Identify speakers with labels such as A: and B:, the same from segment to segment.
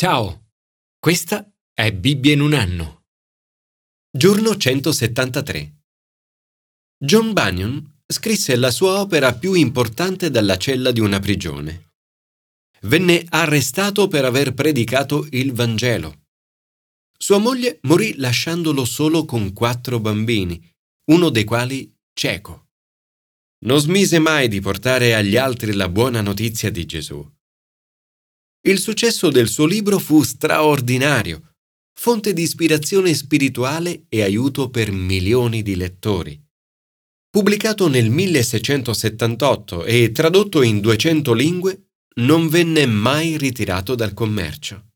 A: Ciao, questa è Bibbia in un anno. Giorno 173. John Bunyan scrisse la sua opera più importante dalla cella di una prigione. Venne arrestato per aver predicato il Vangelo. Sua moglie morì lasciandolo solo con quattro bambini, uno dei quali cieco. Non smise mai di portare agli altri la buona notizia di Gesù. Il successo del suo libro fu straordinario, fonte di ispirazione spirituale e aiuto per milioni di lettori. Pubblicato nel 1678 e tradotto in 200 lingue, non venne mai ritirato dal commercio.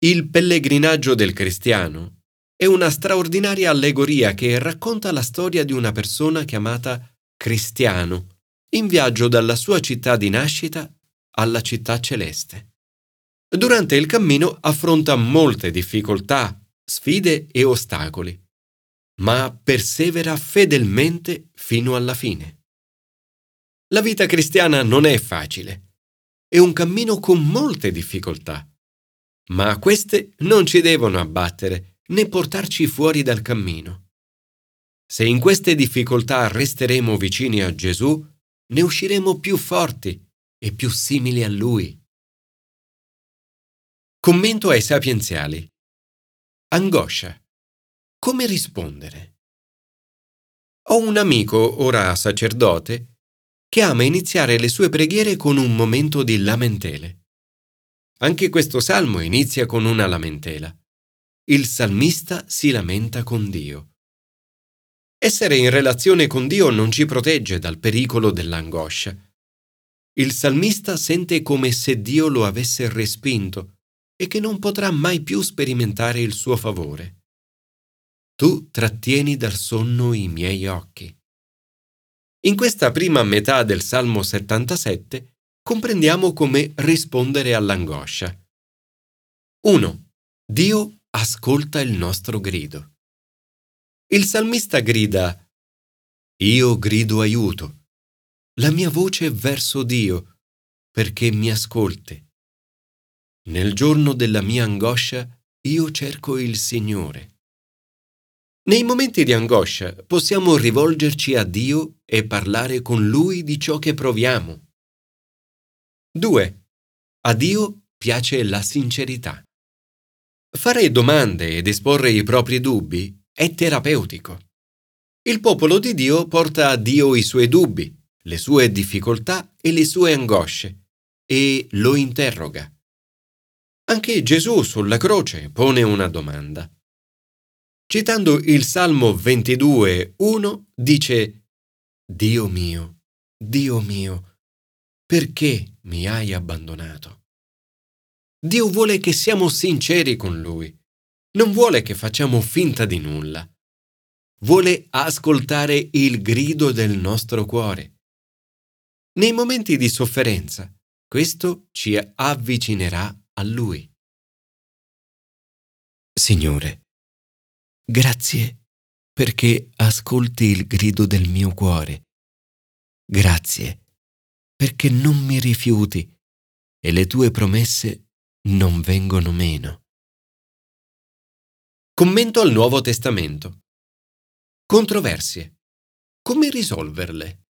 A: Il pellegrinaggio del cristiano è una straordinaria allegoria che racconta la storia di una persona chiamata Cristiano, in viaggio dalla sua città di nascita alla città celeste. Durante il cammino affronta molte difficoltà, sfide e ostacoli, ma persevera fedelmente fino alla fine. La vita cristiana non è facile, è un cammino con molte difficoltà, ma queste non ci devono abbattere né portarci fuori dal cammino. Se in queste difficoltà resteremo vicini a Gesù, ne usciremo più forti e più simili a lui. Commento ai sapienziali. Angoscia. Come rispondere? Ho un amico, ora sacerdote, che ama iniziare le sue preghiere con un momento di lamentele. Anche questo salmo inizia con una lamentela. Il salmista si lamenta con Dio. Essere in relazione con Dio non ci protegge dal pericolo dell'angoscia il salmista sente come se Dio lo avesse respinto e che non potrà mai più sperimentare il suo favore. Tu trattieni dal sonno i miei occhi. In questa prima metà del Salmo 77 comprendiamo come rispondere all'angoscia. 1. Dio ascolta il nostro grido. Il salmista grida Io grido aiuto la mia voce verso Dio, perché mi ascolti. Nel giorno della mia angoscia io cerco il Signore. Nei momenti di angoscia possiamo rivolgerci a Dio e parlare con Lui di ciò che proviamo. 2. A Dio piace la sincerità. Fare domande ed esporre i propri dubbi è terapeutico. Il popolo di Dio porta a Dio i suoi dubbi le sue difficoltà e le sue angosce e lo interroga. Anche Gesù sulla croce pone una domanda. Citando il Salmo 22, 1, dice Dio mio, Dio mio, perché mi hai abbandonato? Dio vuole che siamo sinceri con Lui, non vuole che facciamo finta di nulla. Vuole ascoltare il grido del nostro cuore nei momenti di sofferenza. Questo ci avvicinerà a Lui. Signore, grazie perché ascolti il grido del mio cuore. Grazie perché non mi rifiuti e le tue promesse non vengono meno. Commento al Nuovo Testamento. Controversie. Come risolverle?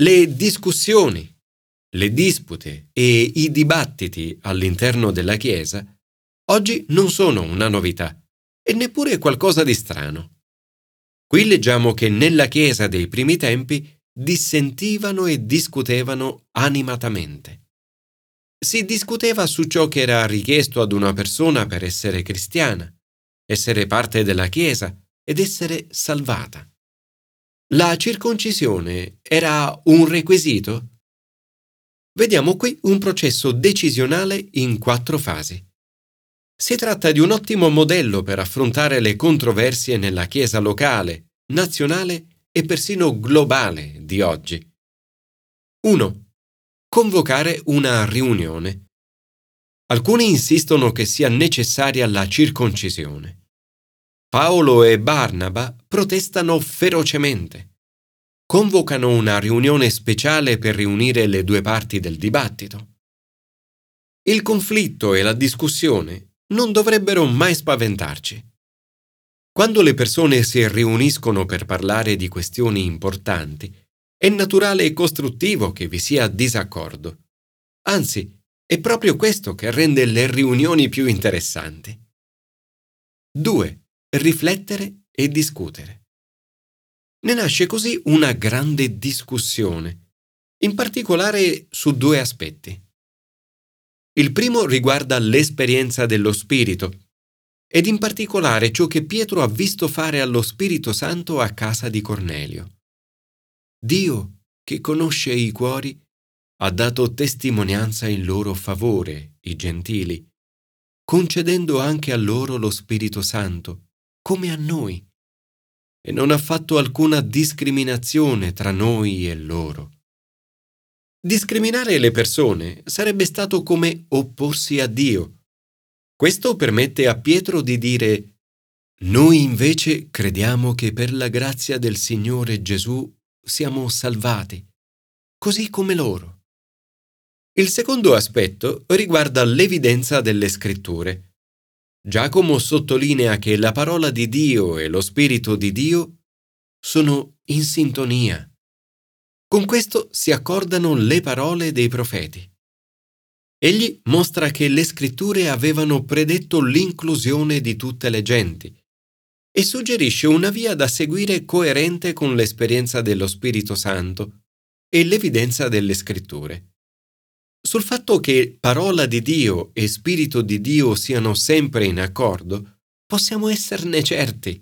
A: Le discussioni, le dispute e i dibattiti all'interno della Chiesa oggi non sono una novità e neppure qualcosa di strano. Qui leggiamo che nella Chiesa dei primi tempi dissentivano e discutevano animatamente. Si discuteva su ciò che era richiesto ad una persona per essere cristiana, essere parte della Chiesa ed essere salvata. La circoncisione era un requisito? Vediamo qui un processo decisionale in quattro fasi. Si tratta di un ottimo modello per affrontare le controversie nella Chiesa locale, nazionale e persino globale di oggi. 1. Convocare una riunione. Alcuni insistono che sia necessaria la circoncisione. Paolo e Barnaba protestano ferocemente. Convocano una riunione speciale per riunire le due parti del dibattito. Il conflitto e la discussione non dovrebbero mai spaventarci. Quando le persone si riuniscono per parlare di questioni importanti, è naturale e costruttivo che vi sia disaccordo. Anzi, è proprio questo che rende le riunioni più interessanti. 2. Riflettere e discutere. Ne nasce così una grande discussione, in particolare su due aspetti. Il primo riguarda l'esperienza dello Spirito, ed in particolare ciò che Pietro ha visto fare allo Spirito Santo a casa di Cornelio. Dio, che conosce i cuori, ha dato testimonianza in loro favore, i gentili, concedendo anche a loro lo Spirito Santo, come a noi, e non ha fatto alcuna discriminazione tra noi e loro. Discriminare le persone sarebbe stato come opporsi a Dio, questo permette a Pietro di dire Noi invece crediamo che per la grazia del Signore Gesù siamo salvati, così come loro. Il secondo aspetto riguarda l'evidenza delle scritture. Giacomo sottolinea che la parola di Dio e lo Spirito di Dio sono in sintonia. Con questo si accordano le parole dei profeti. Egli mostra che le scritture avevano predetto l'inclusione di tutte le genti e suggerisce una via da seguire coerente con l'esperienza dello Spirito Santo e l'evidenza delle scritture. Sul fatto che parola di Dio e Spirito di Dio siano sempre in accordo, possiamo esserne certi.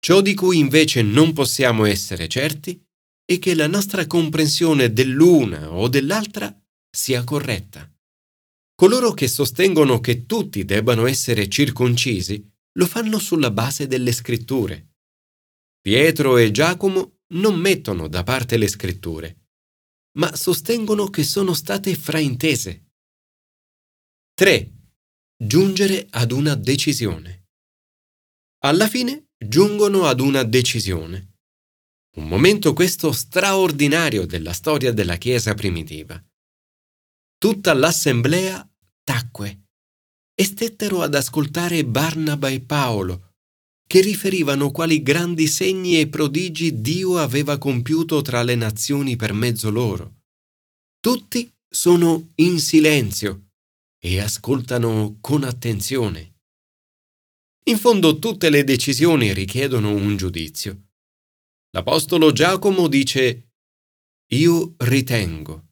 A: Ciò di cui invece non possiamo essere certi è che la nostra comprensione dell'una o dell'altra sia corretta. Coloro che sostengono che tutti debbano essere circoncisi lo fanno sulla base delle scritture. Pietro e Giacomo non mettono da parte le scritture, ma sostengono che sono state fraintese. 3. Giungere ad una decisione. Alla fine giungono ad una decisione. Un momento questo straordinario della storia della Chiesa primitiva tutta l'assemblea tacque e stettero ad ascoltare Barnaba e Paolo, che riferivano quali grandi segni e prodigi Dio aveva compiuto tra le nazioni per mezzo loro. Tutti sono in silenzio e ascoltano con attenzione. In fondo tutte le decisioni richiedono un giudizio. L'Apostolo Giacomo dice Io ritengo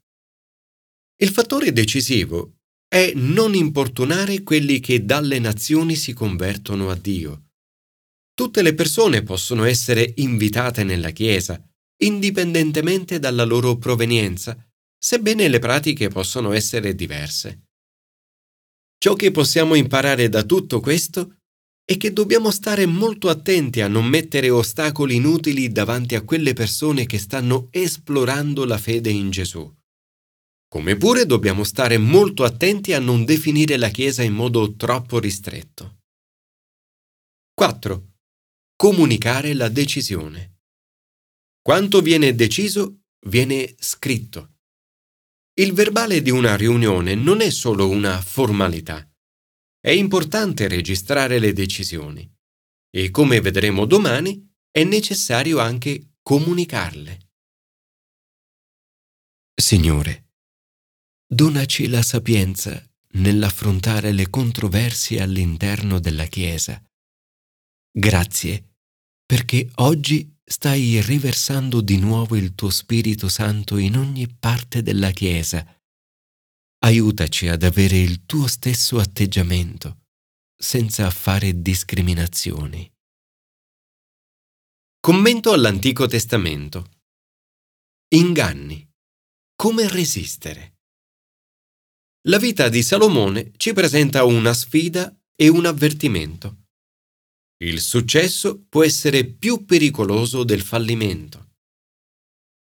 A: il fattore decisivo è non importunare quelli che dalle nazioni si convertono a Dio. Tutte le persone possono essere invitate nella Chiesa, indipendentemente dalla loro provenienza, sebbene le pratiche possono essere diverse. Ciò che possiamo imparare da tutto questo è che dobbiamo stare molto attenti a non mettere ostacoli inutili davanti a quelle persone che stanno esplorando la fede in Gesù. Come pure dobbiamo stare molto attenti a non definire la Chiesa in modo troppo ristretto. 4. Comunicare la decisione. Quanto viene deciso viene scritto. Il verbale di una riunione non è solo una formalità. È importante registrare le decisioni e, come vedremo domani, è necessario anche comunicarle. Signore, donaci la sapienza nell'affrontare le controversie all'interno della Chiesa. Grazie, perché oggi stai riversando di nuovo il tuo Spirito Santo in ogni parte della Chiesa. Aiutaci ad avere il tuo stesso atteggiamento, senza fare discriminazioni. Commento all'Antico Testamento. Inganni. Come resistere? La vita di Salomone ci presenta una sfida e un avvertimento. Il successo può essere più pericoloso del fallimento.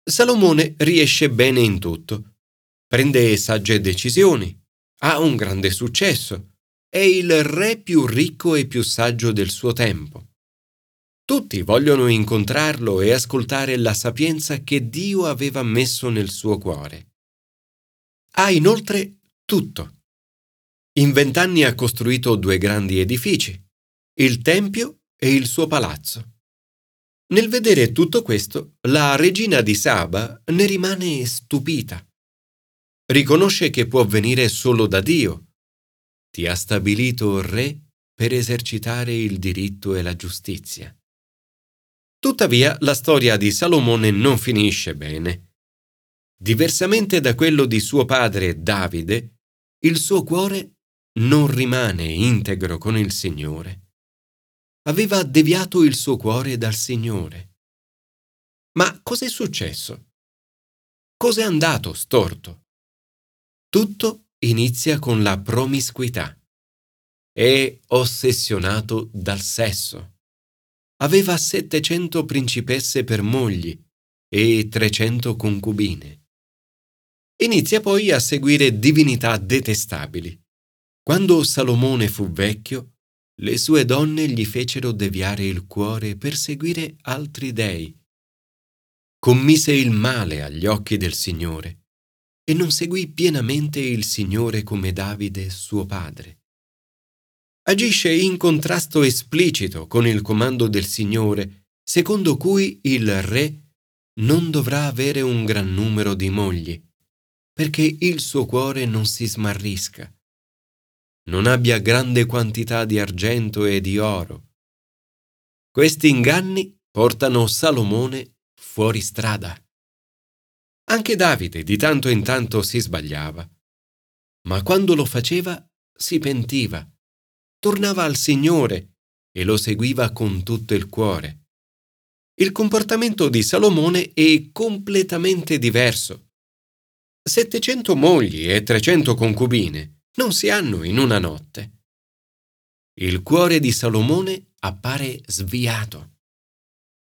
A: Salomone riesce bene in tutto, prende sagge decisioni, ha un grande successo, è il re più ricco e più saggio del suo tempo. Tutti vogliono incontrarlo e ascoltare la sapienza che Dio aveva messo nel suo cuore. Ha inoltre tutto. In vent'anni ha costruito due grandi edifici, il Tempio e il suo palazzo. Nel vedere tutto questo, la regina di Saba ne rimane stupita. Riconosce che può venire solo da Dio. Ti ha stabilito re per esercitare il diritto e la giustizia. Tuttavia, la storia di Salomone non finisce bene. Diversamente da quello di suo padre Davide, il suo cuore non rimane integro con il Signore. Aveva deviato il suo cuore dal Signore. Ma cos'è successo? Cos'è andato storto? Tutto inizia con la promiscuità. È ossessionato dal sesso. Aveva 700 principesse per mogli e 300 concubine. Inizia poi a seguire divinità detestabili. Quando Salomone fu vecchio, le sue donne gli fecero deviare il cuore per seguire altri dei. Commise il male agli occhi del Signore e non seguì pienamente il Signore come Davide suo padre. Agisce in contrasto esplicito con il comando del Signore, secondo cui il re non dovrà avere un gran numero di mogli, perché il suo cuore non si smarrisca non abbia grande quantità di argento e di oro. Questi inganni portano Salomone fuori strada. Anche Davide di tanto in tanto si sbagliava, ma quando lo faceva si pentiva, tornava al Signore e lo seguiva con tutto il cuore. Il comportamento di Salomone è completamente diverso. 700 mogli e 300 concubine non si hanno in una notte. Il cuore di Salomone appare sviato.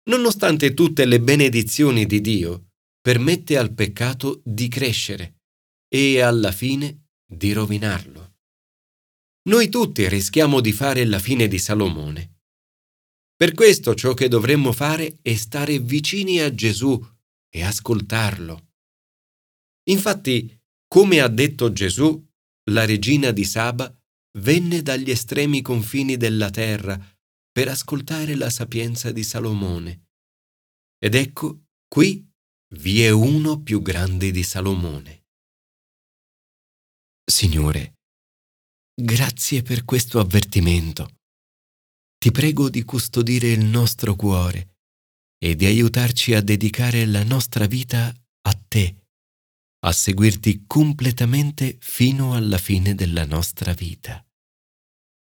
A: Nonostante tutte le benedizioni di Dio, permette al peccato di crescere e alla fine di rovinarlo. Noi tutti rischiamo di fare la fine di Salomone. Per questo ciò che dovremmo fare è stare vicini a Gesù e ascoltarlo. Infatti, come ha detto Gesù, la regina di Saba venne dagli estremi confini della terra per ascoltare la sapienza di Salomone. Ed ecco, qui vi è uno più grande di Salomone. Signore, grazie per questo avvertimento. Ti prego di custodire il nostro cuore e di aiutarci a dedicare la nostra vita a te a seguirti completamente fino alla fine della nostra vita.